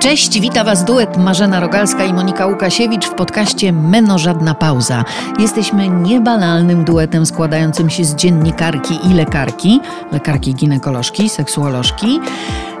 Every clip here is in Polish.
Cześć, wita Was duet Marzena Rogalska i Monika Łukasiewicz w podcaście Meno Żadna Pauza. Jesteśmy niebanalnym duetem składającym się z dziennikarki i lekarki, lekarki ginekolożki, seksuolożki.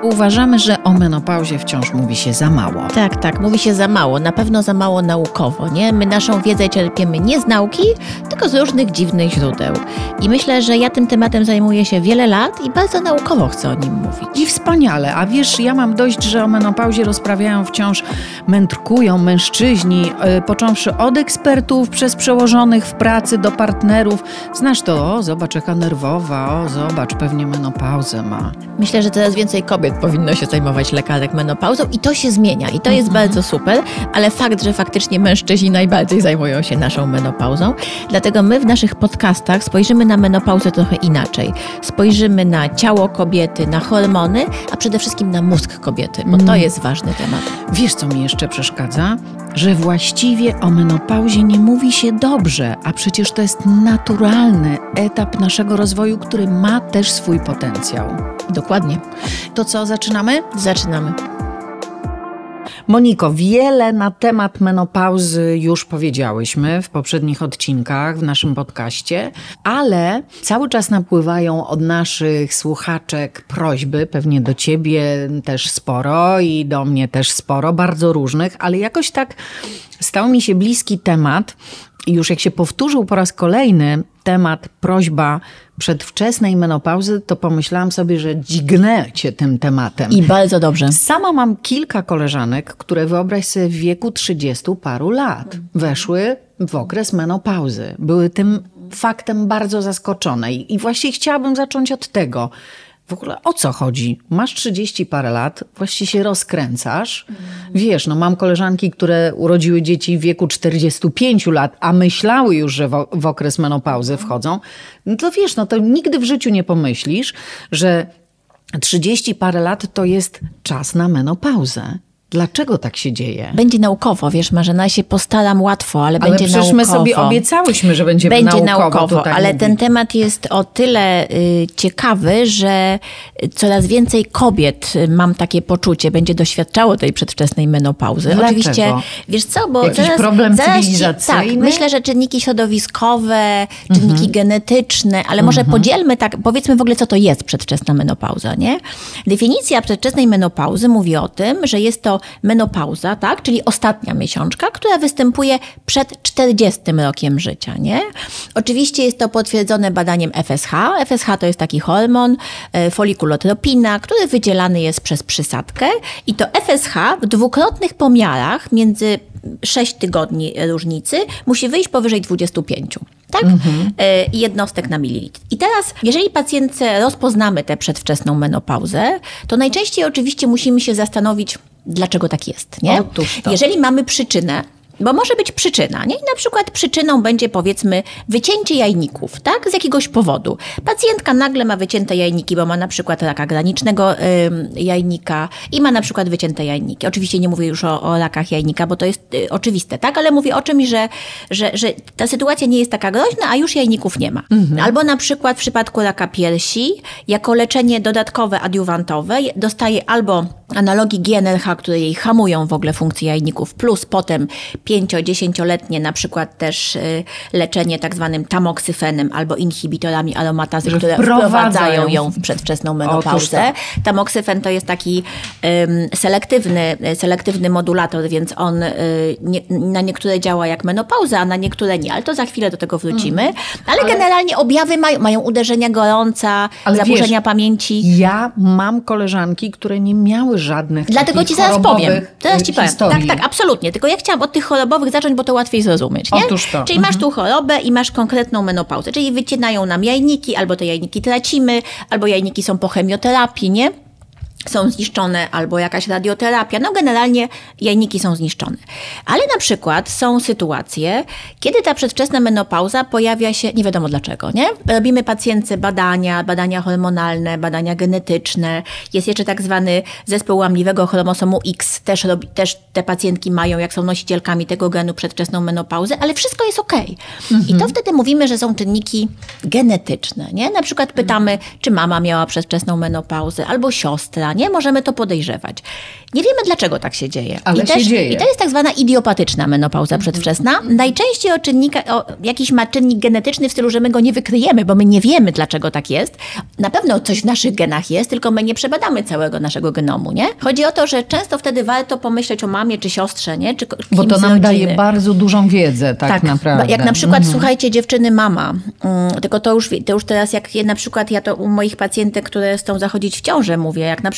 Uważamy, że o menopauzie wciąż mówi się za mało. Tak, tak, mówi się za mało, na pewno za mało naukowo, nie? My naszą wiedzę czerpiemy nie z nauki, tylko z różnych dziwnych źródeł. I myślę, że ja tym tematem zajmuję się wiele lat i bardzo naukowo chcę o nim mówić. I wspaniale, a wiesz, ja mam dość, że o menopauzie rozprawiają wciąż, mędrkują mężczyźni, yy, począwszy od ekspertów, przez przełożonych w pracy do partnerów. Znasz to, o zobacz jaka nerwowa, o zobacz, pewnie menopauzę ma. Myślę, że coraz więcej kobiet powinno się zajmować lekarek menopauzą i to się zmienia i to jest mhm. bardzo super, ale fakt, że faktycznie mężczyźni najbardziej zajmują się naszą menopauzą, dlatego my w naszych podcastach spojrzymy na menopauzę trochę inaczej. Spojrzymy na ciało kobiety, na hormony, a przede wszystkim na mózg kobiety, bo to mm. jest ważny temat. Wiesz, co mi jeszcze przeszkadza? Że właściwie o menopauzie nie mówi się dobrze, a przecież to jest naturalny etap naszego rozwoju, który ma też swój potencjał. Dokładnie. To co, zaczynamy? Zaczynamy. Moniko, wiele na temat menopauzy już powiedziałyśmy w poprzednich odcinkach w naszym podcaście, ale cały czas napływają od naszych słuchaczek prośby, pewnie do ciebie też sporo i do mnie też sporo, bardzo różnych, ale jakoś tak stał mi się bliski temat i już jak się powtórzył po raz kolejny temat, prośba przedwczesnej menopauzy, to pomyślałam sobie, że dźgnę cię tym tematem. I bardzo dobrze. Sama mam kilka koleżanek, które wyobraź sobie w wieku 30 paru lat weszły w okres menopauzy. Były tym faktem bardzo zaskoczone. I właśnie chciałabym zacząć od tego. W ogóle o co chodzi? Masz 30 parę lat, właściwie się rozkręcasz. Wiesz, no mam koleżanki, które urodziły dzieci w wieku 45 lat, a myślały już, że w, okres menopauzy wchodzą. No to wiesz, no to nigdy w życiu nie pomyślisz, że 30 parę lat to jest czas na menopauzę. Dlaczego tak się dzieje? Będzie naukowo, wiesz Marzena, się postaram łatwo, ale, ale będzie przecież naukowo. my sobie obiecałyśmy, że będzie, będzie naukowo. naukowo ale mówić. ten temat jest o tyle y, ciekawy, że coraz więcej kobiet, y, mam takie poczucie, będzie doświadczało tej przedwczesnej menopauzy. Dlaczego? Oczywiście, wiesz co, bo Jakiś zaraz, problem zaraz cywilizacyjny? Tak, myślę, że czynniki środowiskowe, czynniki mhm. genetyczne, ale może mhm. podzielmy tak, powiedzmy w ogóle, co to jest przedwczesna menopauza, nie? Definicja przedwczesnej menopauzy mówi o tym, że jest to menopauza tak? czyli ostatnia miesiączka, która występuje przed 40 rokiem życia. Nie? Oczywiście jest to potwierdzone badaniem FSH. FSH to jest taki hormon, e, folikulotropina, który wydzielany jest przez przysadkę i to FSH w dwukrotnych pomiarach między 6 tygodni różnicy musi wyjść powyżej 25 tak? Mhm. E, jednostek na mililitr. I teraz, jeżeli pacjentce rozpoznamy tę przedwczesną menopauzę, to najczęściej oczywiście musimy się zastanowić, dlaczego tak jest, nie? Jeżeli mamy przyczynę, bo może być przyczyna, nie? I na przykład przyczyną będzie powiedzmy wycięcie jajników, tak? Z jakiegoś powodu. Pacjentka nagle ma wycięte jajniki, bo ma na przykład raka granicznego jajnika i ma na przykład wycięte jajniki. Oczywiście nie mówię już o, o rakach jajnika, bo to jest y, oczywiste, tak? Ale mówię o czymś, że, że, że ta sytuacja nie jest taka groźna, a już jajników nie ma. Mhm. Albo na przykład w przypadku raka piersi, jako leczenie dodatkowe, adiuwantowe, dostaje albo analogii GNRH, które jej hamują w ogóle funkcję jajników, plus potem 5-10-letnie na przykład też y, leczenie tak zwanym tamoksyfenem albo inhibitorami aromatazy, które wprowadzają ją w przedwczesną menopauzę. Tamoksyfen to jest taki um, selektywny, selektywny modulator, więc on y, nie, na niektóre działa jak menopauza, a na niektóre nie, ale to za chwilę do tego wrócimy. Mm. Ale, ale, generalnie objawy mają, mają uderzenia gorąca, zaburzenia wiesz, pamięci. Ja mam koleżanki, które nie miały żadnych Dlatego ci zaraz powiem. Teraz ci powiem. Tak, tak, absolutnie. Tylko ja chciałam od tych chorobowych zacząć, bo to łatwiej zrozumieć. Nie? Otóż to. Czyli mhm. masz tu chorobę i masz konkretną menopauzę. Czyli wycinają nam jajniki, albo te jajniki tracimy, albo jajniki są po chemioterapii, nie? Są zniszczone albo jakaś radioterapia. No generalnie jajniki są zniszczone. Ale na przykład są sytuacje, kiedy ta przedwczesna menopauza pojawia się, nie wiadomo dlaczego, nie? Robimy pacjentce badania, badania hormonalne, badania genetyczne. Jest jeszcze tak zwany zespół łamliwego chromosomu X. Też, robi, też te pacjentki mają, jak są nosicielkami tego genu, przedwczesną menopauzę, ale wszystko jest ok. Mhm. I to mhm. wtedy mówimy, że są czynniki genetyczne, nie? Na przykład pytamy, czy mama miała przedwczesną menopauzę, albo siostra, menopauza, nie? Możemy to podejrzewać. Nie wiemy, dlaczego tak się dzieje. Ale I się też, dzieje. I to jest tak zwana idiopatyczna menopauza przedwczesna. Najczęściej o czynnika, o jakiś ma czynnik genetyczny w stylu, że my go nie wykryjemy, bo my nie wiemy, dlaczego tak jest. Na pewno coś w naszych genach jest, tylko my nie przebadamy całego naszego genomu, nie? Chodzi o to, że często wtedy warto pomyśleć o mamie czy siostrze, nie? Czy Bo to nam daje bardzo dużą wiedzę, tak, naprawdę. Jak na przykład, słuchajcie, dziewczyny, mama, mm, tylko to już, to już teraz, jak na przykład ja to u moich pacjentek, które chcą zachodzić w ciążę, mówię, jak na przykład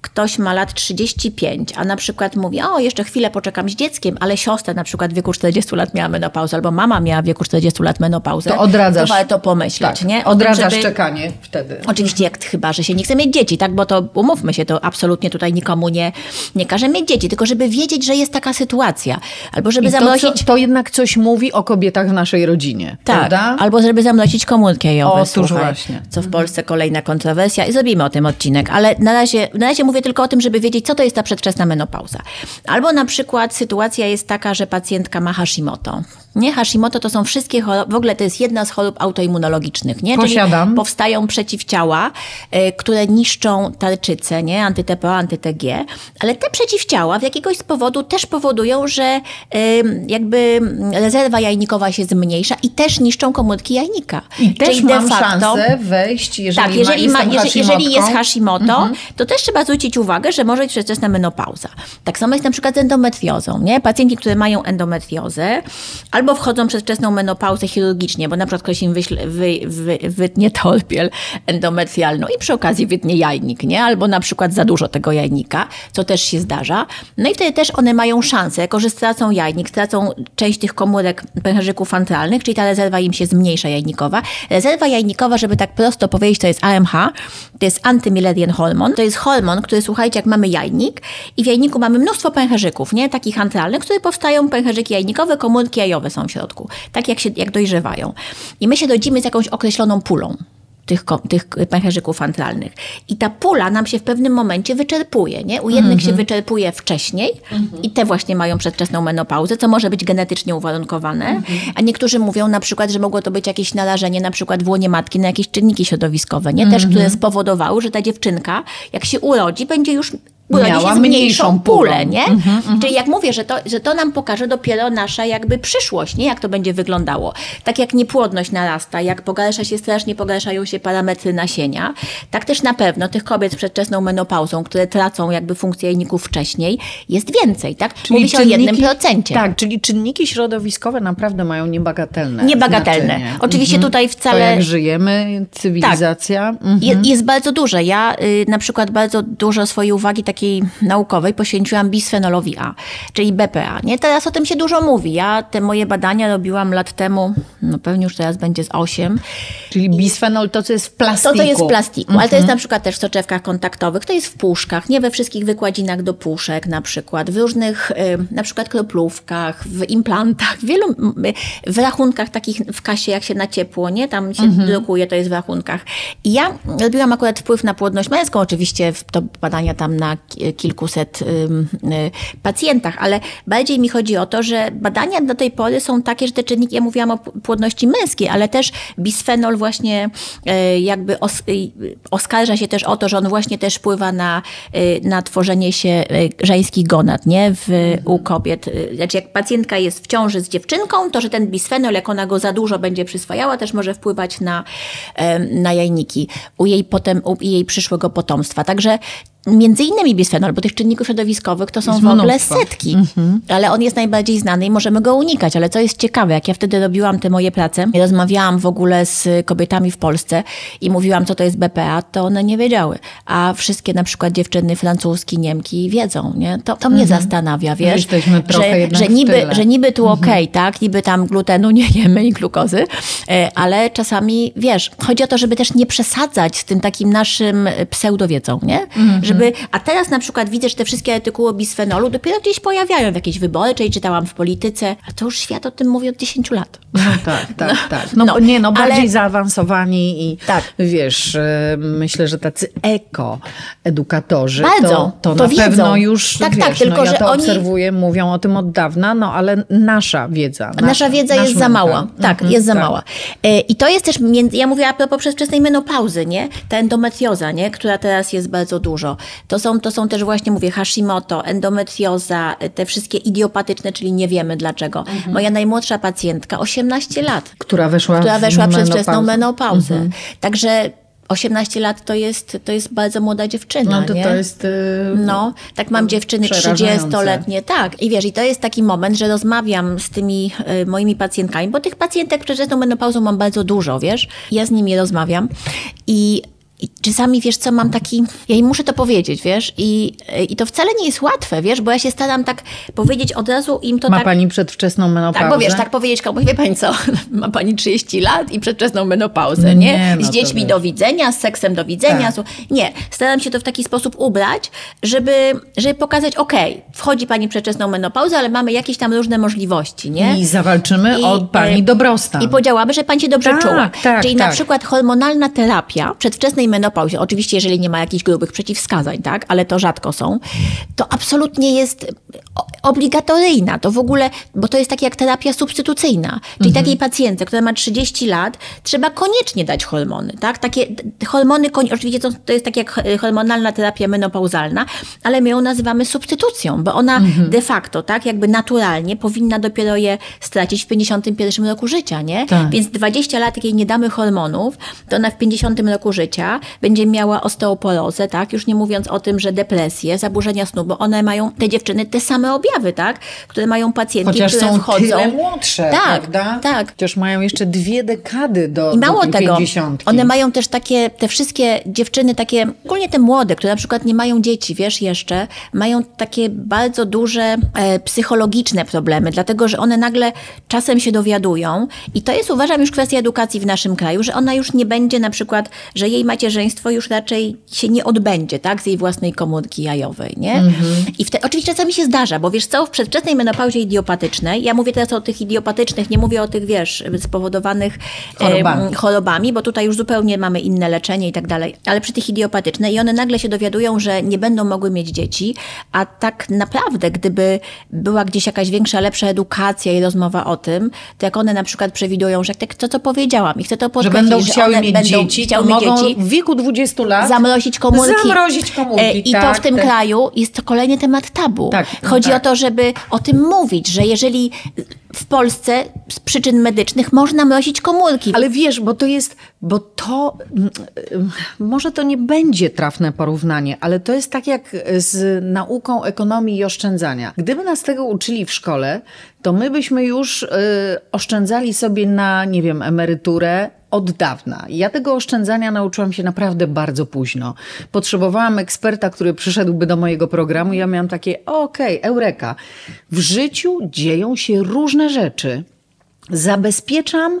ktoś ma lat 35, a na przykład mówi, o, jeszcze chwilę poczekam z dzieckiem, ale siostra na przykład w wieku 40 lat miała menopauzę, albo mama miała w wieku 40 lat menopauzę, To odradzasz. to warto pomyśleć, tak, nie? O tym, Odradzasz żeby- czekanie wtedy. Oczywiście, jak chyba, że się nie chce mieć dzieci, tak? Bo to umówmy się, to absolutnie tutaj nikomu nie, nie każe mieć dzieci, tylko żeby wiedzieć, że jest taka sytuacja. Albo żeby I to, zamrozić. co, to jednak coś mówi o kobietach w naszej rodzinie, Tak, prawda? albo żeby zamrozić komórki jajowe, Otóż słuchaj, właśnie. co w Polsce kolejna kontrowersja i zrobimy o tym odcinek, ale na razie, na razie mówię tylko o tym, żeby wiedzieć, co to jest ta przedwczesna menopauza. Albo na przykład sytuacja jest taka, że pacjentka ma Hashimoto. Nie, Hashimoto to są wszystkie choroby, w ogóle to jest jedna z chorób autoimmunologicznych, nie? Posiadam. Czyli powstają przeciwciała, y, które niszczą tarczycę, nie? Anty-TPO, anty-TG, ale te przeciwciała w jakiegoś z powodu też powodują, że y, jakby rezerwa jajnikowa się zmniejsza i też niszczą komórki jajnika. I też Czyli de mam facto, szansę wejść, jeżeli, tak, jeżeli, ma, jeżeli, jeżeli jest Hashimotką. Hashimoto, Mhm. to też trzeba zwrócić uwagę, że może być przedwczesna menopauza. Tak samo jest na przykład z endometriozą. Nie? Pacjenci, które mają endometriozę, albo wchodzą przez wczesną menopauzę chirurgicznie, bo na przykład ktoś im wyśle, wy, wy, wytnie torbiel endometrialną i przy okazji wytnie jajnik, nie? albo na przykład za dużo tego jajnika, co też się zdarza. No i wtedy też one mają szansę, jako że stracą jajnik, stracą część tych komórek pęcherzyków antralnych, czyli ta rezerwa im się zmniejsza jajnikowa. Rezerwa jajnikowa, żeby tak prosto powiedzieć, to jest AMH, to jest antymilerian hormon. To jest hormon, który, słuchajcie, jak mamy jajnik i w jajniku mamy mnóstwo pęcherzyków, nie? Takich antralnych, które powstają pęcherzyki jajnikowe, komórki jajowe są w środku. Tak jak, się, jak dojrzewają. I my się rodzimy z jakąś określoną pulą tych, tych pęcherzyków antralnych. I ta pula nam się w pewnym momencie wyczerpuje. Nie? U jednych się wyczerpuje wcześniej i te właśnie mają przedwczesną menopauzę, co może być genetycznie uwarunkowane, a niektórzy mówią na przykład, że mogło to być jakieś narażenie na przykład w łonie matki na jakieś czynniki środowiskowe, nie? Też, które spowodowały, że ta dziewczynka, jak się urodzi, będzie już się z mniejszą pulę, nie? Czyli jak mówię, że to, że to nam pokaże dopiero nasza jakby przyszłość, nie? Jak to będzie wyglądało. Tak jak niepłodność narasta, jak pogarsza się strasznie, pogarszają się parametry nasienia, tak też na pewno tych kobiet z przedwczesną menopauzą, które tracą jakby funkcję jajników wcześniej, jest więcej, tak? Mówi się o jednym procencie. Tak, czyli czynniki środowiskowe naprawdę mają niebagatelne Niebagatelne. znaczenie. Oczywiście tutaj To wcale... jak żyjemy, cywilizacja. Mhm. Je, jest bardzo duże. Ja y, na przykład bardzo dużo swojej uwagi takiej naukowej poświęciłam bisfenolowi A, czyli BPA. Nie? Teraz o tym się dużo mówi. Ja te moje badania robiłam lat temu, no pewnie już teraz będzie z 8. Czyli bisfenol to, co jest w plastiku. To, to jest w plastiku, ale to jest na przykład też w soczewkach kontaktowych, to jest w puszkach, nie we wszystkich wykładzinach do puszek na przykład, w różnych y, na przykład kroplówkach, w implantach, w wielu, w rachunkach takich w kasie, jak się na ciepło, nie? Tam się drukuje, to jest w rachunkach. I ja robiłam akurat wpływ na płodność męską, oczywiście to badania tam na kilkuset y, pacjentach, ale bardziej mi chodzi o to, że badania do tej pory są takie, że te czynniki, ja mówiłam o płodności męskiej, ale też bisfenol właśnie y, jakby os, y, oskarża się też o to, że on właśnie też wpływa na, na tworzenie się żeńskich gonad, nie? W, u kobiet. Y, Znaczy jak pacjentka jest w ciąży z dziewczynką, to że ten bisfenol, jak ona go za dużo będzie przyswajała, też może wpływać na, na jajniki u jej potem, u jej przyszłego potomstwa. Także Między innymi bisfenol, bo tych czynników środowiskowych to są w ogóle setki, ale on jest najbardziej znany i możemy go unikać. Ale co jest ciekawe, jak ja wtedy robiłam te moje prace i rozmawiałam w ogóle z kobietami w Polsce i mówiłam, co to jest BPA, to one nie wiedziały. A wszystkie na przykład dziewczyny francuskie, Niemki wiedzą, nie? To, to mnie zastanawia, wiesz, Jesteśmy trochę że, że, niby, że niby tu okej, tak? Niby tam glutenu nie jemy i glukozy, e, ale czasami, wiesz, chodzi o to, żeby też nie przesadzać z tym takim naszym pseudowiedzą, nie? Żeby, a teraz na przykład widzę, że te wszystkie artykuły o bisfenolu dopiero gdzieś pojawiają w jakiejś wyborczej, czytałam w polityce, a to już świat o tym mówi od 10 lat. No tak, tak, tak. No, no, nie, no ale- bardziej zaawansowani i Tak. wiesz, e, myślę, że tacy eko-edukatorzy Bardzo, to, to, to na wiedzą. pewno już, Tak, wiesz, tak, tylko no, ja że to oni- obserwuję, mówią o tym od dawna, no ale nasza wiedza. Nasza wiedza nasz jest za mała. Tak, Mhm, jest za tak. mała. E, I to jest też, ja mówię a propos przedwczesnej menopauzy, nie? Ta endometrioza, nie? Która teraz jest bardzo dużo. To są, to są też właśnie, mówię, Hashimoto, endometrioza, te wszystkie idiopatyczne, czyli nie wiemy dlaczego. Mhm. Moja najmłodsza pacjentka, 18 lat. Która weszła, która weszła w przedwczesną menopauzę. Mhm. Także 18 lat to jest, to jest bardzo młoda dziewczyna. No to, nie? to jest. Yy, no, tak mam dziewczyny 30-letnie, tak. I wiesz, i to jest taki moment, że rozmawiam z tymi y, moimi pacjentkami, bo tych pacjentek przed menopauzą mam bardzo dużo, wiesz. Ja z nimi rozmawiam i i czasami, wiesz co, mam taki, ja im muszę to powiedzieć, wiesz, i, i to wcale nie jest łatwe, wiesz, bo ja się staram tak powiedzieć od razu im to Ma tak... pani przedwczesną menopauzę? Tak, bo wiesz, tak powiedzieć komuś, wie pani co, ma pani 30 lat i przedwczesną menopauzę, nie? nie no z dziećmi do widzenia, z seksem do widzenia. Tak. Nie, staram się to w taki sposób ubrać, żeby, żeby pokazać, okej, okay, wchodzi pani przedwczesną menopauzę, ale mamy jakieś tam różne możliwości, nie? I zawalczymy I, o pani e, dobrostan. I podziałamy, że pani się dobrze tak, czuła. Tak, Czyli tak. na przykład hormonalna terapia przedwczesnej menopauzie, oczywiście jeżeli nie ma jakichś grubych przeciwwskazań, tak, ale to rzadko są, to absolutnie jest obligatoryjna. To w ogóle, bo to jest tak jak terapia substytucyjna. Czyli mhm. takiej pacjentce, która ma 30 lat, trzeba koniecznie dać hormony, tak? Takie hormony, oczywiście to, to jest tak jak hormonalna terapia menopauzalna, ale my ją nazywamy substytucją, bo ona mhm. de facto, tak, jakby naturalnie powinna dopiero je stracić w 51 roku życia, nie? Tak. Więc 20 lat, jak jej nie damy hormonów, to ona w 50 roku życia będzie miała osteoporozę, tak? Już nie mówiąc o tym, że depresję, zaburzenia snu, bo one mają, te dziewczyny, te same objawy, tak? Które mają pacjentki, Chociaż które są wchodzą. młodsze, tak, prawda? Tak. Chociaż mają jeszcze dwie dekady do, I mało do tego, 50. one mają też takie, te wszystkie dziewczyny takie, ogólnie te młode, które na przykład nie mają dzieci, wiesz, jeszcze, mają takie bardzo duże e, psychologiczne problemy, dlatego, że one nagle czasem się dowiadują i to jest, uważam, już kwestia edukacji w naszym kraju, że ona już nie będzie na przykład, że jej macierzyństwo już raczej się nie odbędzie, tak, z jej własnej komórki jajowej, nie? Mm -hmm. I wtedy, oczywiście czasami się zdarza, bo wiesz co, w przedwczesnej menopauzie idiopatycznej, ja mówię teraz o tych idiopatycznych, nie mówię o tych, wiesz, spowodowanych chorobami, chorobami bo tutaj już zupełnie mamy inne leczenie i tak dalej, ale przy tych idiopatycznych i one nagle się dowiadują, że nie będą mogły mieć dzieci, a tak naprawdę, gdyby była gdzieś jakaś większa, lepsza edukacja i rozmowa o tym, to jak one na przykład przewidują, że jak to, co powiedziałam i chcę to podkreślić, że będą chciały mieć będą dzieci, chciały mieć dzieci, w wieku 20 lat zamrozić komórki. Zamrozić komórki, e, I tak, to w tym tak. kraju jest to kolejny temat tabu. Tak, Chodzi tak. o to, żeby o tym mówić, że jeżeli w Polsce z przyczyn medycznych można mrozić komórki. Ale wiesz, bo to jest, bo to, mm, może to nie będzie trafne porównanie, ale to jest tak jak z nauką ekonomii i oszczędzania. Gdyby nas tego uczyli w szkole, to my byśmy już y, oszczędzali sobie na, nie wiem, emeryturę od dawna. Ja tego oszczędzania nauczyłam się naprawdę bardzo późno. Potrzebowałam eksperta, który przyszedłby do mojego programu ja miałam takie, okej, okay, eureka. W życiu dzieją się różne rzeczy. Zabezpieczam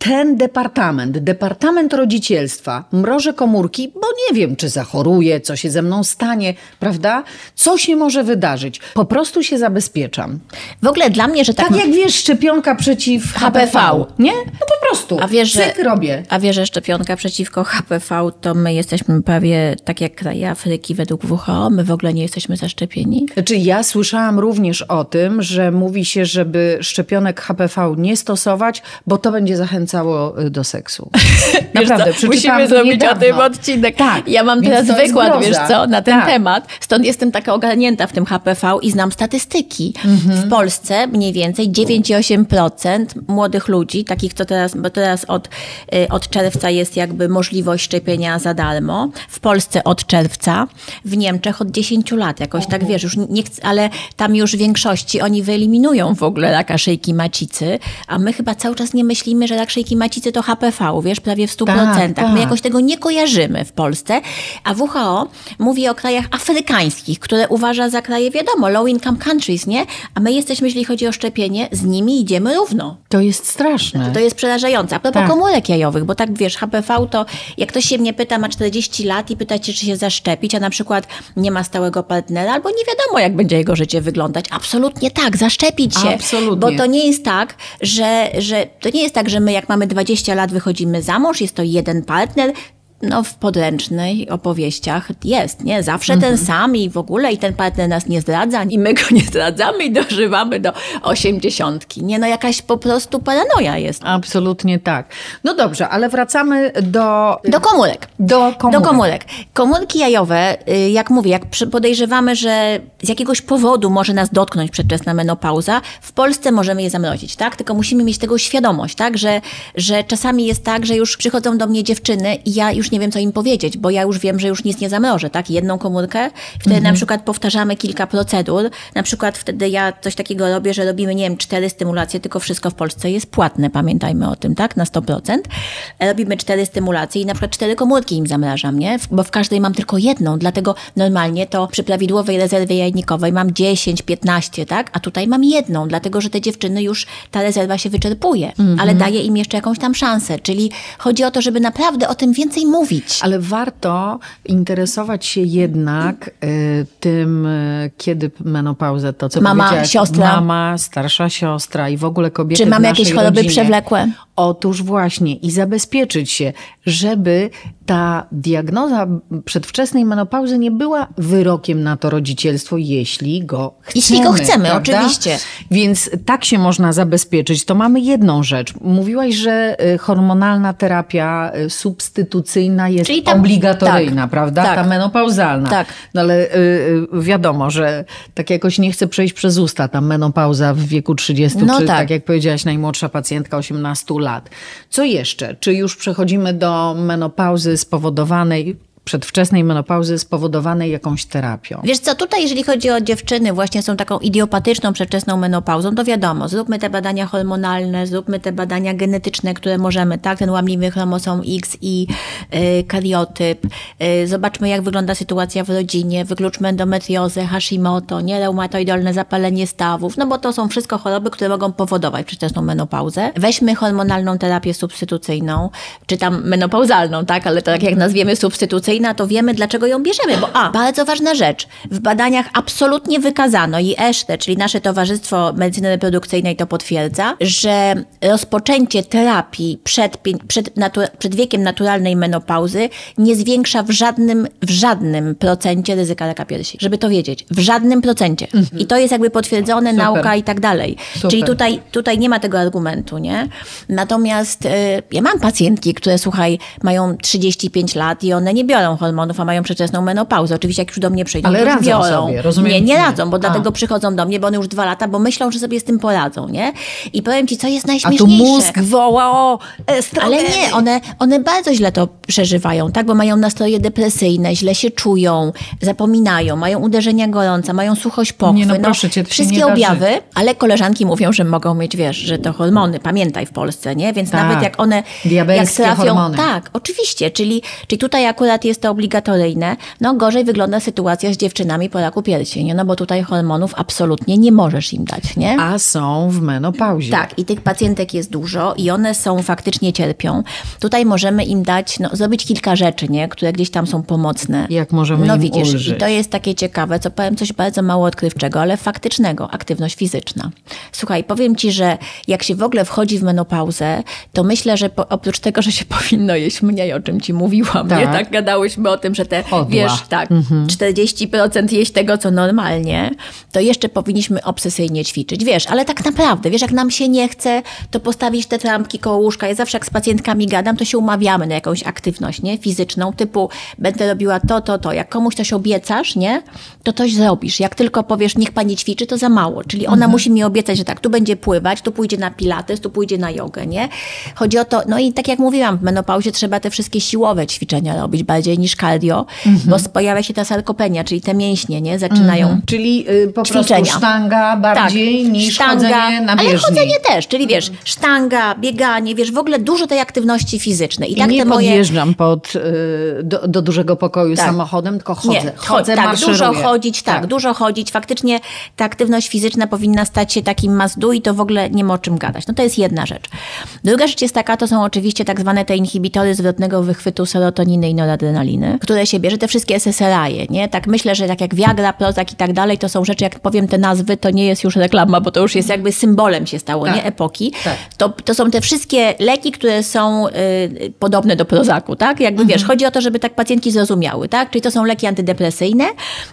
ten departament, departament rodzicielstwa, mrożę komórki, bo nie wiem, czy zachoruję, co się ze mną stanie, prawda? Co się może wydarzyć? Po prostu się zabezpieczam. W ogóle dla mnie, że tak. Tak jak wiesz, szczepionka przeciw HPV, HPV nie? No po prostu. A wiesz, że, robię. A wiesz, że szczepionka przeciwko HPV, to my jesteśmy prawie tak jak kraje Afryki według WHO, my w ogóle nie jesteśmy zaszczepieni. Znaczy, ja słyszałam również o tym, że mówi się, żeby szczepionek HPV nie stosować, bo to będzie zachęcać zachęcało y, do seksu. Naprawdę, Musimy zrobić niedawno. o tym odcinek. Tak, ja mam teraz wykład, wiesz co, na ten tak. temat. Stąd jestem taka ogarnięta w tym HPV i znam statystyki. Mhm. W Polsce mniej więcej 9,8% młodych ludzi, takich co teraz, bo teraz od, y, od czerwca jest jakby możliwość szczepienia za darmo. W Polsce od czerwca, w Niemczech od 10 lat. Jakoś tak wiesz, już nie chcę, ale tam już w większości oni wyeliminują w ogóle raka szyjki macicy, a my chyba cały czas nie myślimy, że rak szyjki macicy to HPV, wiesz, prawie w 100%. Tak, tak. My jakoś tego nie kojarzymy w Polsce, a WHO mówi o krajach afrykańskich, które uważa za kraje, wiadomo, low income countries, nie? A my jesteśmy, jeśli chodzi o szczepienie, z nimi idziemy równo. To jest straszne. To jest przerażające. A propos tak. komórek jajowych, bo tak wiesz, HPV to, jak ktoś się mnie pyta, ma 40 lat i pyta cię, czy się zaszczepić, a na przykład nie ma stałego partnera, albo nie wiadomo, jak będzie jego życie wyglądać. Absolutnie tak, zaszczepić się. Absolutnie. Bo to nie jest tak, że, że to nie jest tak, że my jak mamy 20 lat, wychodzimy za mąż, jest to jeden partner, no, w podręcznej opowieściach jest, nie? Zawsze ten sam i w ogóle i ten partner nas nie zdradza i my go nie zdradzamy i dożywamy do osiemdziesiątki. Nie, no jakaś po prostu paranoja jest. Absolutnie tak. No dobrze, ale wracamy do... Do komórek. Do komórek. Do komórek. Komórki jajowe, y, jak mówię, jak podejrzewamy, że z jakiegoś powodu może nas dotknąć przedwczesna menopauza, w Polsce możemy je zamrozić, tak? Tylko musimy mieć tego świadomość, tak? Że, że czasami jest tak, że już przychodzą do mnie dziewczyny i ja już nie wiem, co im powiedzieć, bo ja już wiem, że już nic nie zamrożę, tak? Jedną komórkę, wtedy na przykład powtarzamy kilka procedur, na przykład wtedy ja coś takiego robię, że robimy, nie wiem, cztery stymulacje, tylko wszystko w Polsce jest płatne, pamiętajmy o tym, tak? Na 100%. Robimy cztery stymulacje i na przykład cztery komórki im zamrażam, nie? Bo w każdej mam tylko jedną, dlatego normalnie to przy prawidłowej rezerwie jajnikowej mam 10, 15, tak? A tutaj mam jedną, dlatego że te dziewczyny już ta rezerwa się wyczerpuje, ale daję im jeszcze jakąś tam szansę, czyli chodzi o to, żeby naprawdę o tym więcej mówić. Ale warto interesować się jednak y, tym, y, kiedy menopauzę, to co Mama, siostra. Mama, starsza siostra i w ogóle kobiety Czy mamy jakieś choroby rodzinie. przewlekłe? Otóż właśnie i zabezpieczyć się, żeby ta diagnoza przedwczesnej menopauzy nie była wyrokiem na to rodzicielstwo, jeśli go chcemy. Jeśli go chcemy, prawda? oczywiście. Więc tak się można zabezpieczyć. To mamy jedną rzecz. Mówiłaś, że y, hormonalna terapia y, substytucyjna jest ta- obligatoryjna, tak, prawda? tak. Ta menopauzalna. Tak. No ale y, wiadomo, że tak jakoś nie chce przejść przez usta ta menopauza w wieku 30, No czy tak. tak jak powiedziałaś, najmłodsza pacjentka 18 lat. Co jeszcze? Czy już przechodzimy do menopauzy spowodowanej, przedwczesnej menopauzy spowodowanej jakąś terapią? Wiesz co, tutaj jeżeli chodzi o dziewczyny, właśnie są taką idiopatyczną, przedwczesną menopauzą, to wiadomo, zróbmy te badania hormonalne, zróbmy te badania genetyczne, które możemy, tak, ten łamliwy chromosom X i y, kariotyp, y, zobaczmy jak wygląda sytuacja w rodzinie, wykluczmy endometriozę, Hashimoto, nie reumatoidalne zapalenie stawów, no bo to są wszystko choroby, które mogą powodować przedwczesną menopauzę. Weźmy hormonalną terapię substytucyjną, czy tam menopauzalną, tak, ale tak jak nazwiemy substytucyjna, to wiemy dlaczego ją bierzemy, bo a, bardzo ważna rzecz, w badaniach absolutnie wykazano i ESHTE, czyli nasze Towarzystwo Medycyny Reprodukcyjnej to potwierdza, że rozpoczęcie terapii przed, przed, natu, przed wiekiem naturalnej menopauzy nie zwiększa w żadnym, w żadnym procencie ryzyka raka piersi. Żeby to wiedzieć. W żadnym procencie. I to jest jakby potwierdzone, Super. nauka i tak dalej. Super. Czyli tutaj, tutaj nie ma tego argumentu, nie? Natomiast y, ja mam pacjentki, które słuchaj, mają 35 lat i one nie biorą hormonów, a mają przedwczesną menopauzę. Oczywiście jak już do mnie przyjdą, Ale radzą biorą. sobie, rozumiem. Nie, nie radzą, bo A. dlatego przychodzą do mnie, bo one już dwa lata, bo myślą, że sobie z tym poradzą, nie? I powiem ci, co jest A najśmieszniejsze. tu mózg woła o estrogeny. Ale nie, one, one bardzo źle to przeżywają, tak? Bo mają nastroje depresyjne, źle się czują, zapominają, mają uderzenia gorąca, mają suchość pochwy. Nie, no proszę cię, się wszystkie objawy, ale koleżanki mówią, że mogą mieć, wiesz, że to hormony, pamiętaj w Polsce, nie? Więc Tak. nawet jak one jak Diabelskie trafią, hormony. tak, oczywiście, czyli, czyli tutaj akurat jest to obligatoryjne. No gorzej wygląda sytuacja z dziewczynami po raku piersi, nie? No bo tutaj hormonów absolutnie nie możesz im dać, nie? A są w menopauzie. Tak, i tych pacjentek jest dużo i one są faktycznie cierpią. Tutaj możemy im dać, no, zrobić kilka rzeczy, nie? które gdzieś tam są pomocne. Jak możemy No im widzisz, ulżyć? i to jest takie ciekawe, co powiem, coś bardzo mało odkrywczego, ale faktycznego, aktywność fizyczna. Słuchaj, powiem ci, że jak się w ogóle wchodzi w menopauzę, to myślę, że po, oprócz tego, że się powinno jeść mniej, o czym ci mówiłam, nie? Tak. Tak gadałyśmy o tym, że te, Chodła. wiesz, tak, 40% jeść tego, co normalnie, to jeszcze powinniśmy obsesyjnie ćwiczyć. Wiesz, ale tak naprawdę, wiesz, jak nam się nie chce, to postawić te trampki koło łóżka. Ja zawsze jak z pacjentkami gadam, to się umawiamy na jakąś aktywność, nie? Fizyczną, typu będę robiła to, to, to. Jak komuś coś obiecasz, nie? To coś zrobisz. Jak tylko powiesz, niech pani ćwiczy, to za mało. Czyli ona musi mi obiecać, że tak, tu będzie pływać, tu pójdzie na pilates, tu pójdzie na jogę, nie? Chodzi o to, no i tak jak mówiłam, w menopauzie trzeba te wszystkie siłowe ćwiczenia robić bardziej niż cardio, bo pojawia się ta sarkopenia, czyli te mięśnie, nie? Zaczynają Czyli y, po ćwiczenia. prostu sztanga bardziej tak, niż sztanga, chodzenie na Ale bieżni. chodzenie też, czyli wiesz, sztanga, bieganie, wiesz, w ogóle dużo tej aktywności fizycznej. I, I tak nie te moje... podjeżdżam pod, y, do, do dużego pokoju Tak. samochodem, tylko chodzę. Nie, chodzę, tak, dużo chodzić, tak, dużo chodzić. Faktycznie ta aktywność fizyczna powinna stać się takim do i to w ogóle nie ma o czym gadać. No to jest jedna rzecz. Druga rzecz jest taka, to są oczywiście tak zwane te inhibitory zwrotnego wychwytu serotoniny i noradrenaliny. Noradrenaliny, które się bierze, te wszystkie SSRI, nie? Tak myślę, że tak jak Viagra, Prozac i tak dalej, to są rzeczy, jak powiem te nazwy, to nie jest już reklama, bo to już jest jakby symbolem się stało, Tak. nie? Epoki. Tak. To, to są te wszystkie leki, które są y, podobne do Prozaku, tak? Jakby wiesz, chodzi o to, żeby tak pacjentki zrozumiały, tak? Czyli to są leki antydepresyjne,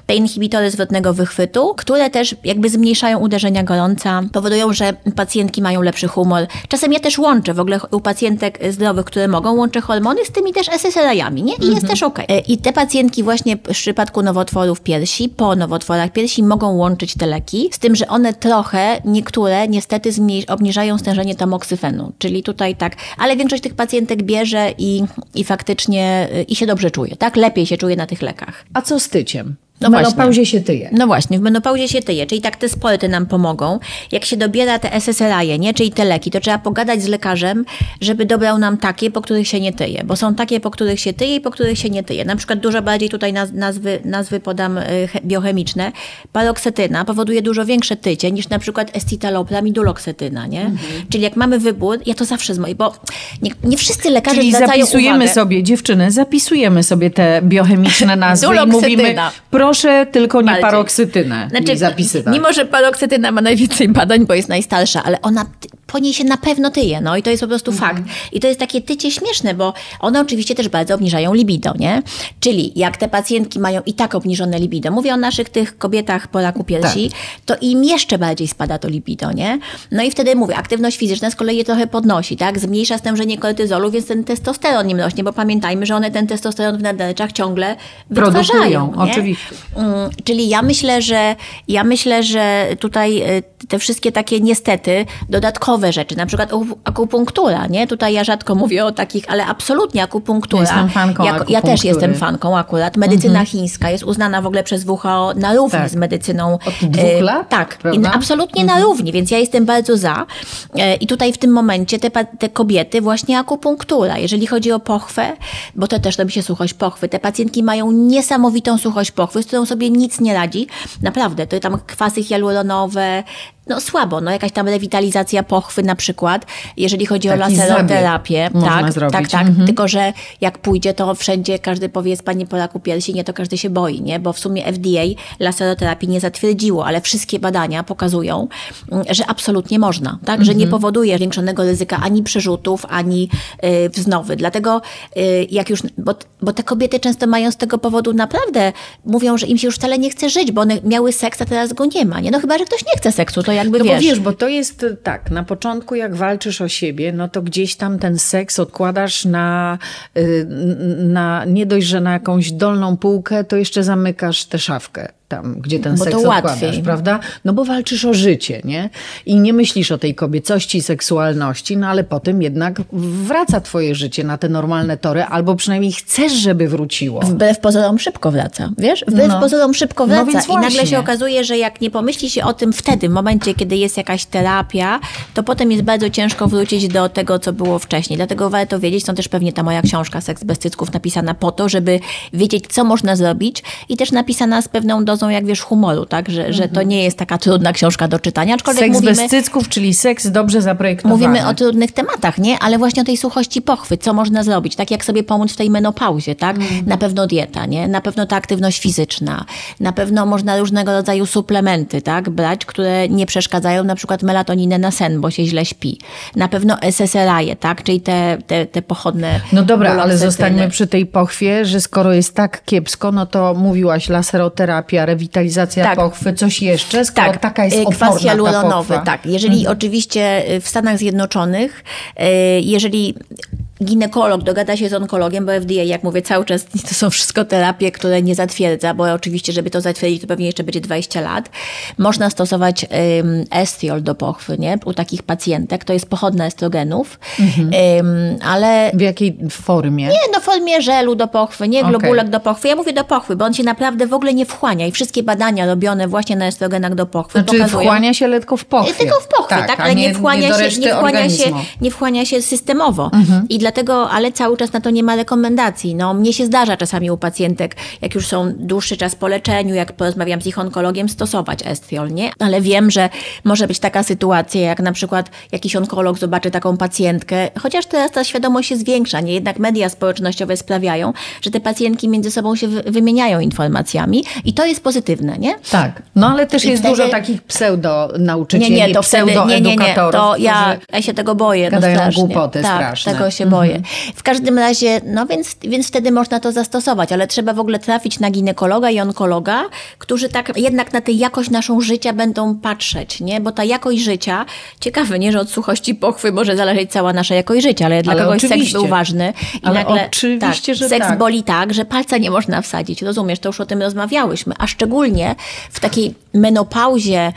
te inhibitory zwrotnego wychwytu, które też jakby zmniejszają uderzenia gorąca, powodują, że pacjentki mają lepszy humor. Czasem ja też łączę w ogóle u pacjentek zdrowych, które mogą, łączę hormony z tymi też SSRI-ami, nie? I jest też okej. E, I te pacjentki właśnie w przypadku nowotworów piersi, po nowotworach piersi mogą łączyć te leki, z tym, że one trochę, niektóre niestety obniżają stężenie tamoksyfenu, czyli tutaj tak, ale większość tych pacjentek bierze i, i faktycznie y, i się dobrze czuje, tak? Lepiej się czuje na tych lekach. A co z tyciem? No w właśnie. menopauzie się tyje. No właśnie, w menopauzie się tyje, czyli tak te sporty nam pomogą. Jak się dobiera te SSRI, nie, czyli te leki, to trzeba pogadać z lekarzem, żeby dobrał nam takie, po których się nie tyje, bo są takie, po których się tyje i po których się nie tyje. Na przykład dużo bardziej tutaj naz- nazwy, nazwy podam he- biochemiczne. Paroksetyna powoduje dużo większe tycie niż na przykład escitalopram i duloksetyna, nie? Mhm. Czyli jak mamy wybór, ja to zawsze z mojej, bo nie, nie wszyscy lekarze Czyli zwracają zapisujemy uwagę. sobie, dziewczyny, zapisujemy sobie te biochemiczne nazwy i mówimy, proszę tylko nie Bardziej. paroksytynę Znaczy, zapisywać. Mimo, że paroksetyna ma najwięcej badań, bo jest najstarsza, ale ona po niej się na pewno tyje, no i to jest po prostu Mhm. fakt. I to jest takie tycie śmieszne, bo one oczywiście też bardzo obniżają libido, nie? Czyli jak te pacjentki mają i tak obniżone libido, mówię o naszych tych kobietach po raku piersi, to im jeszcze bardziej spada to libido, nie? No i wtedy mówię, aktywność fizyczna z kolei je trochę podnosi, tak? Zmniejsza stężenie kortyzolu, więc ten testosteron im rośnie, bo pamiętajmy, że one ten testosteron w nadarczach ciągle Produkują, wytwarzają, nie? oczywiście. Mm, Czyli ja myślę, że ja myślę, że tutaj y, te wszystkie takie niestety dodatkowe rzeczy, na przykład akupunktura, nie? Tutaj ja rzadko mówię o takich, ale absolutnie akupunktura. Jestem fanką Ja też jestem fanką akurat. Medycyna chińska jest uznana w ogóle przez WHO na równi Tak. z medycyną. Od dwóch y, lat, Tak, prawda? absolutnie na równi, więc ja jestem bardzo za. E, I tutaj w tym momencie te, te kobiety, właśnie akupunktura, jeżeli chodzi o pochwę, bo to też robi się suchość pochwy, te pacjentki mają niesamowitą suchość pochwy, z którą sobie nic nie radzi. Naprawdę, to tam kwasy hialuronowe, no słabo, no jakaś tam rewitalizacja pochwy na przykład, jeżeli chodzi o Taki laseroterapię. zabieg można tak, zrobić. tak, tak. Mhm. Tylko, że jak pójdzie, to wszędzie każdy powie, jest pani po raku piersi, nie, to każdy się boi, nie? Bo w sumie FDA laseroterapii nie zatwierdziło, ale wszystkie badania pokazują, mm, że absolutnie można, tak? Że Mhm. nie powoduje zwiększonego ryzyka ani przerzutów, ani y, wznowy. Dlatego y, jak już, bo, bo te kobiety często mają z tego powodu naprawdę, mówią, że im się już wcale nie chce żyć, bo one miały seks, a teraz go nie ma, nie? No chyba, że ktoś nie chce seksu, to jakby No wiesz. bo wiesz, bo to jest e, tak, na początku jak walczysz o siebie, no to gdzieś tam ten seks odkładasz na, y, na nie dość, że na jakąś dolną półkę, to jeszcze zamykasz tę szafkę tam, gdzie ten Bo to seks łatwiej. odkładasz, prawda? No bo walczysz o życie, nie? I nie myślisz o tej kobiecości, seksualności, no ale potem jednak wraca twoje życie na te normalne tory, albo przynajmniej chcesz, żeby wróciło. Wbrew pozorom szybko wraca, wiesz? Wbrew No. pozorom szybko No wraca więc i nagle się okazuje, że jak nie pomyśli się o tym wtedy, w momencie, kiedy jest jakaś terapia, to potem jest bardzo ciężko wrócić do tego, co było wcześniej. Dlatego warto wiedzieć, są też pewnie ta moja książka Seks bez cycków napisana po to, żeby wiedzieć, co można zrobić i też napisana z pewną dozą, jak wiesz, humoru, tak? Że, że to nie jest taka trudna książka do czytania, aczkolwiek Seks mówimy... bez cycków, czyli seks dobrze zaprojektowany. Mówimy o trudnych tematach, nie? Ale właśnie o tej suchości pochwy, co można zrobić, tak jak sobie pomóc w tej menopauzie, tak? Na pewno dieta, nie? Na pewno ta aktywność fizyczna, na pewno można różnego rodzaju suplementy, tak? Brać, które nie przeszkadzają, na przykład melatoninę na sen, bo się źle śpi. Na pewno SSRI, tak? Czyli te, te, te pochodne No dobra, ale zostańmy przy tej pochwie, że skoro jest tak kiepsko, no to mówiłaś laseroterapia, rewitalizacja Tak. pochwy, coś jeszcze, skoro Tak, taka jest y, oporna kwas hialuronowy, ta tak. Jeżeli oczywiście y, w Stanach Zjednoczonych, y, jeżeli ginekolog dogada się z onkologiem, bo FDA, jak mówię, cały czas to są wszystko terapie, które nie zatwierdza, bo oczywiście, żeby to zatwierdzić, to pewnie jeszcze będzie 20 lat. Można stosować ym, estriol do pochwy, nie? U takich pacjentek, to jest pochodna estrogenów, Mhm. Ym, ale W jakiej formie? nie, no w formie żelu do pochwy, nie globulek do pochwy. Ja mówię do pochwy, bo on się naprawdę w ogóle nie wchłania i wszystkie badania robione właśnie na estrogenach do pochwy Znaczy pokazują... wchłania się tylko w pochwie. Tylko w pochwie, tak, a ale nie, nie wchłania, do się, nie, wchłania się, organizmu. Mhm. nie wchłania się systemowo. I dlatego, ale cały czas na to nie ma rekomendacji. No, mnie się zdarza czasami u pacjentek, jak już są dłuższy czas po leczeniu, jak porozmawiam z ich onkologiem, stosować estriol, nie? Ale wiem, że może być taka sytuacja, jak na przykład jakiś onkolog zobaczy taką pacjentkę, chociaż teraz ta świadomość się zwiększa, nie? Jednak media społecznościowe sprawiają, że te pacjentki między sobą się wymieniają informacjami i to jest pozytywne, nie? Tak. No ale też I jest wtedy... dużo takich pseudo-nauczycieli, nie, nie, to pseudo-edukatorów, nie, nie, nie, to ja, ja się tego boję. No gadają no głupoty tak, straszne. tego się boję. Mhm. W każdym razie, no więc, więc wtedy można to zastosować, ale trzeba w ogóle trafić na ginekologa i onkologa, którzy tak jednak na tę jakość naszą życia będą patrzeć, nie? Bo ta jakość życia, ciekawe, nie, że od suchości pochwy może zależeć cała nasza jakość życia, ale dla ale kogoś oczywiście. seks był ważny. I ale nagle, oczywiście, tak, że seks tak. boli tak, że palca nie można wsadzić, rozumiesz, to już o tym rozmawiałyśmy, a szczególnie w takiej menopauzie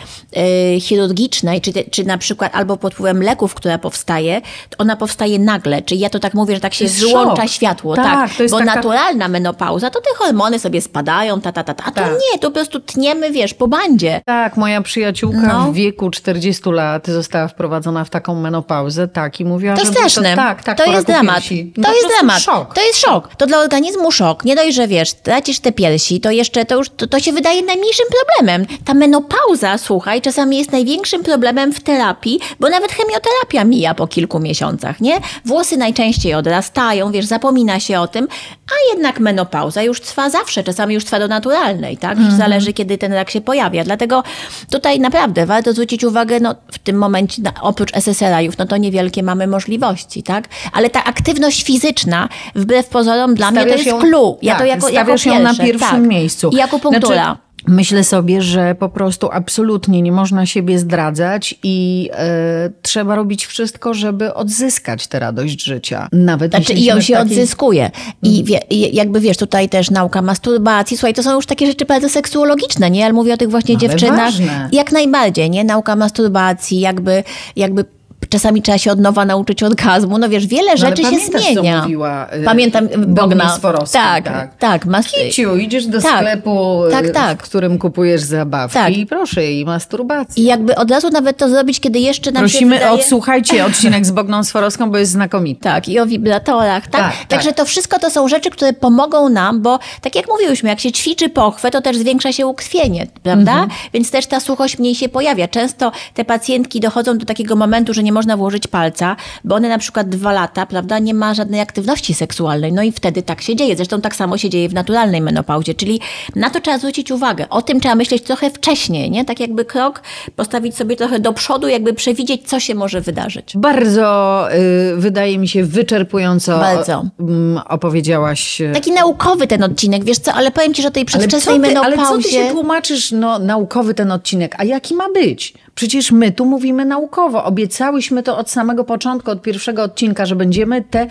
y, chirurgicznej, czy, czy na przykład albo pod wpływem leków, która powstaje, ona powstaje nagle. Czyli ja to tak mówię, że tak się złącza szok. światło. Tak, tak. To jest bo taka... naturalna menopauza, to te hormony sobie spadają, ta, ta, ta, ta. A tak. to nie, to po prostu tniemy, wiesz, po bandzie. Tak, moja przyjaciółka no. w wieku 40 lat została wprowadzona w taką menopauzę, tak, i mówiła, to że... Straszne. To tak, tak, to jest dramat. No to jest dramat. Szok. To jest szok. To dla organizmu szok. Nie dość, że wiesz, tracisz te piersi, to jeszcze to już, to, to się wydaje najmniejszym problemem. Ta menopauza, słuchaj, czasami jest największym problemem w terapii, bo nawet chemioterapia mija po kilku miesiącach, nie? Włosy najczęściej odrastają, wiesz, zapomina się o tym, a jednak menopauza już trwa zawsze, czasami już trwa do naturalnej, tak? -hmm. Zależy, kiedy ten rak się pojawia. Dlatego tutaj naprawdę warto zwrócić uwagę, no w tym momencie, oprócz SSRI-ów, no to niewielkie mamy możliwości, tak? Ale ta aktywność fizyczna, wbrew pozorom, dla Stawiasz mnie to jest ją, clue. Ja tak, to jako, jako ją na pierwszym tak. miejscu. I jako punktura. Znaczy, Myślę sobie, że po prostu absolutnie nie można siebie zdradzać i e, trzeba robić wszystko, żeby odzyskać tę radość życia. Nawet znaczy, i ją się takiej... odzyskuje. I wie, jakby wiesz, tutaj też nauka masturbacji, słuchaj, to są już takie rzeczy bardzo seksuologiczne, nie? Ale mówię o tych właśnie Ale dziewczynach. Ważne. Jak najbardziej, nie? Nauka masturbacji, jakby, jakby czasami trzeba się od nowa nauczyć orgazmu. No wiesz, wiele no, rzeczy się zmienia. Co mówiła, y, Pamiętam Bogna. Tak, tak. tak mas... Kiciu, idziesz do tak, sklepu, y, tak, tak. w którym kupujesz zabawki tak. i proszę, i masturbacja. I jakby od razu nawet to zrobić, kiedy jeszcze nam Prosimy, się wydaje... odsłuchajcie odcinek z Bogną Sforowską, bo jest znakomity. Tak, i o wibratorach, tak? tak Także tak. to wszystko to są rzeczy, które pomogą nam, bo tak jak mówiłyśmy, jak się ćwiczy pochwę, to też zwiększa się ukrwienie, prawda? Mhm. Więc też ta suchość mniej się pojawia. Często te pacjentki dochodzą do takiego momentu, że nie można włożyć palca, bo one na przykład dwa lata, prawda, nie ma żadnej aktywności seksualnej. No i wtedy tak się dzieje. Zresztą tak samo się dzieje w naturalnej menopauzie, czyli na to trzeba zwrócić uwagę. O tym trzeba myśleć trochę wcześniej, nie? Tak jakby krok postawić sobie trochę do przodu, jakby przewidzieć, co się może wydarzyć. Bardzo y, wydaje mi się wyczerpująco Bardzo. Mm, opowiedziałaś. Y, Taki naukowy ten odcinek, wiesz co, ale powiem ci, że tej przedwczesnej ale ty, menopauzie... Ale co ty się tłumaczysz, no, naukowy ten odcinek, a jaki ma być? Przecież my tu mówimy naukowo. Obiecałyśmy to od samego początku, od pierwszego odcinka, że będziemy tę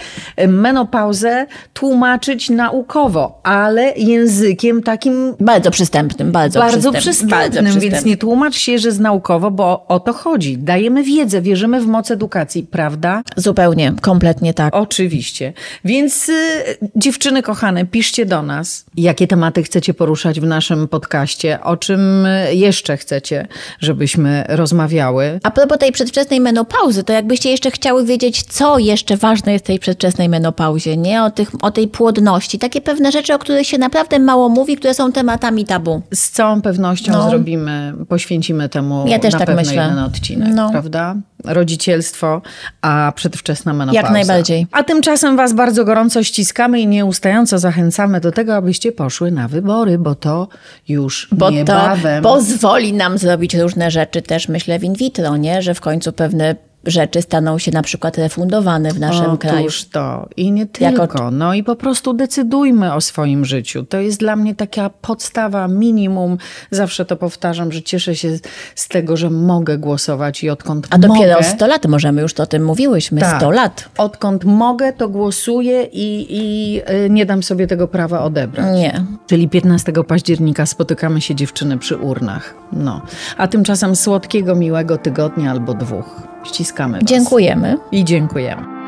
menopauzę tłumaczyć naukowo, ale językiem takim. Bardzo przystępnym, bardzo, bardzo przystępnym. przystępnym. Bardzo przystępnym. Więc nie tłumacz się, że z naukowo, bo o to chodzi. Dajemy wiedzę, wierzymy w moc edukacji, prawda? Zupełnie, kompletnie tak. Oczywiście. Więc y, dziewczyny kochane, piszcie do nas, jakie tematy chcecie poruszać w naszym podcaście, o czym jeszcze chcecie, żebyśmy rozmawiały. A propos tej przedwczesnej menopauzy, to jakbyście jeszcze chciały wiedzieć, co jeszcze ważne jest w tej przedwczesnej menopauzie, nie? O, tych, o tej płodności. Takie pewne rzeczy, o których się naprawdę mało mówi, które są tematami tabu. Z całą pewnością no. zrobimy, poświęcimy temu ja też na tak pewno myślę. jeden odcinek, no. prawda? Rodzicielstwo, a przedwczesna menopauza. Jak najbardziej. A tymczasem Was bardzo gorąco ściskamy i nieustająco zachęcamy do tego, abyście poszły na wybory, bo to już bo niebawem. to pozwoli nam zrobić różne rzeczy też, myślę, w in vitro, nie? Że w końcu pewne rzeczy staną się na przykład refundowane w naszym Otóż kraju. to i nie tylko. Jako... No i po prostu decydujmy o swoim życiu. To jest dla mnie taka podstawa, minimum. Zawsze to powtarzam, że cieszę się z tego, że mogę głosować i odkąd A dopiero mogę, 100 lat możemy, już to o tym mówiłyśmy, tak, 100 lat. Odkąd mogę, to głosuję i, i y, nie dam sobie tego prawa odebrać. Nie. Czyli 15 października spotykamy się dziewczyny przy urnach. No. A tymczasem słodkiego, miłego tygodnia albo dwóch. Ściskamy. Was. Dziękujemy. I dziękujemy.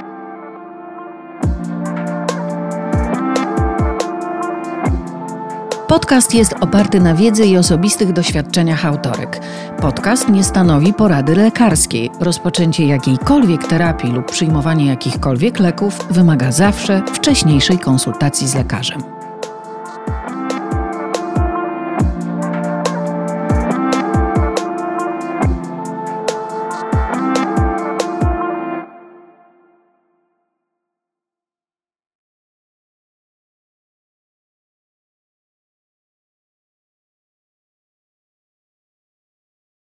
Podcast jest oparty na wiedzy i osobistych doświadczeniach autorek. Podcast nie stanowi porady lekarskiej. Rozpoczęcie jakiejkolwiek terapii lub przyjmowanie jakichkolwiek leków wymaga zawsze wcześniejszej konsultacji z lekarzem.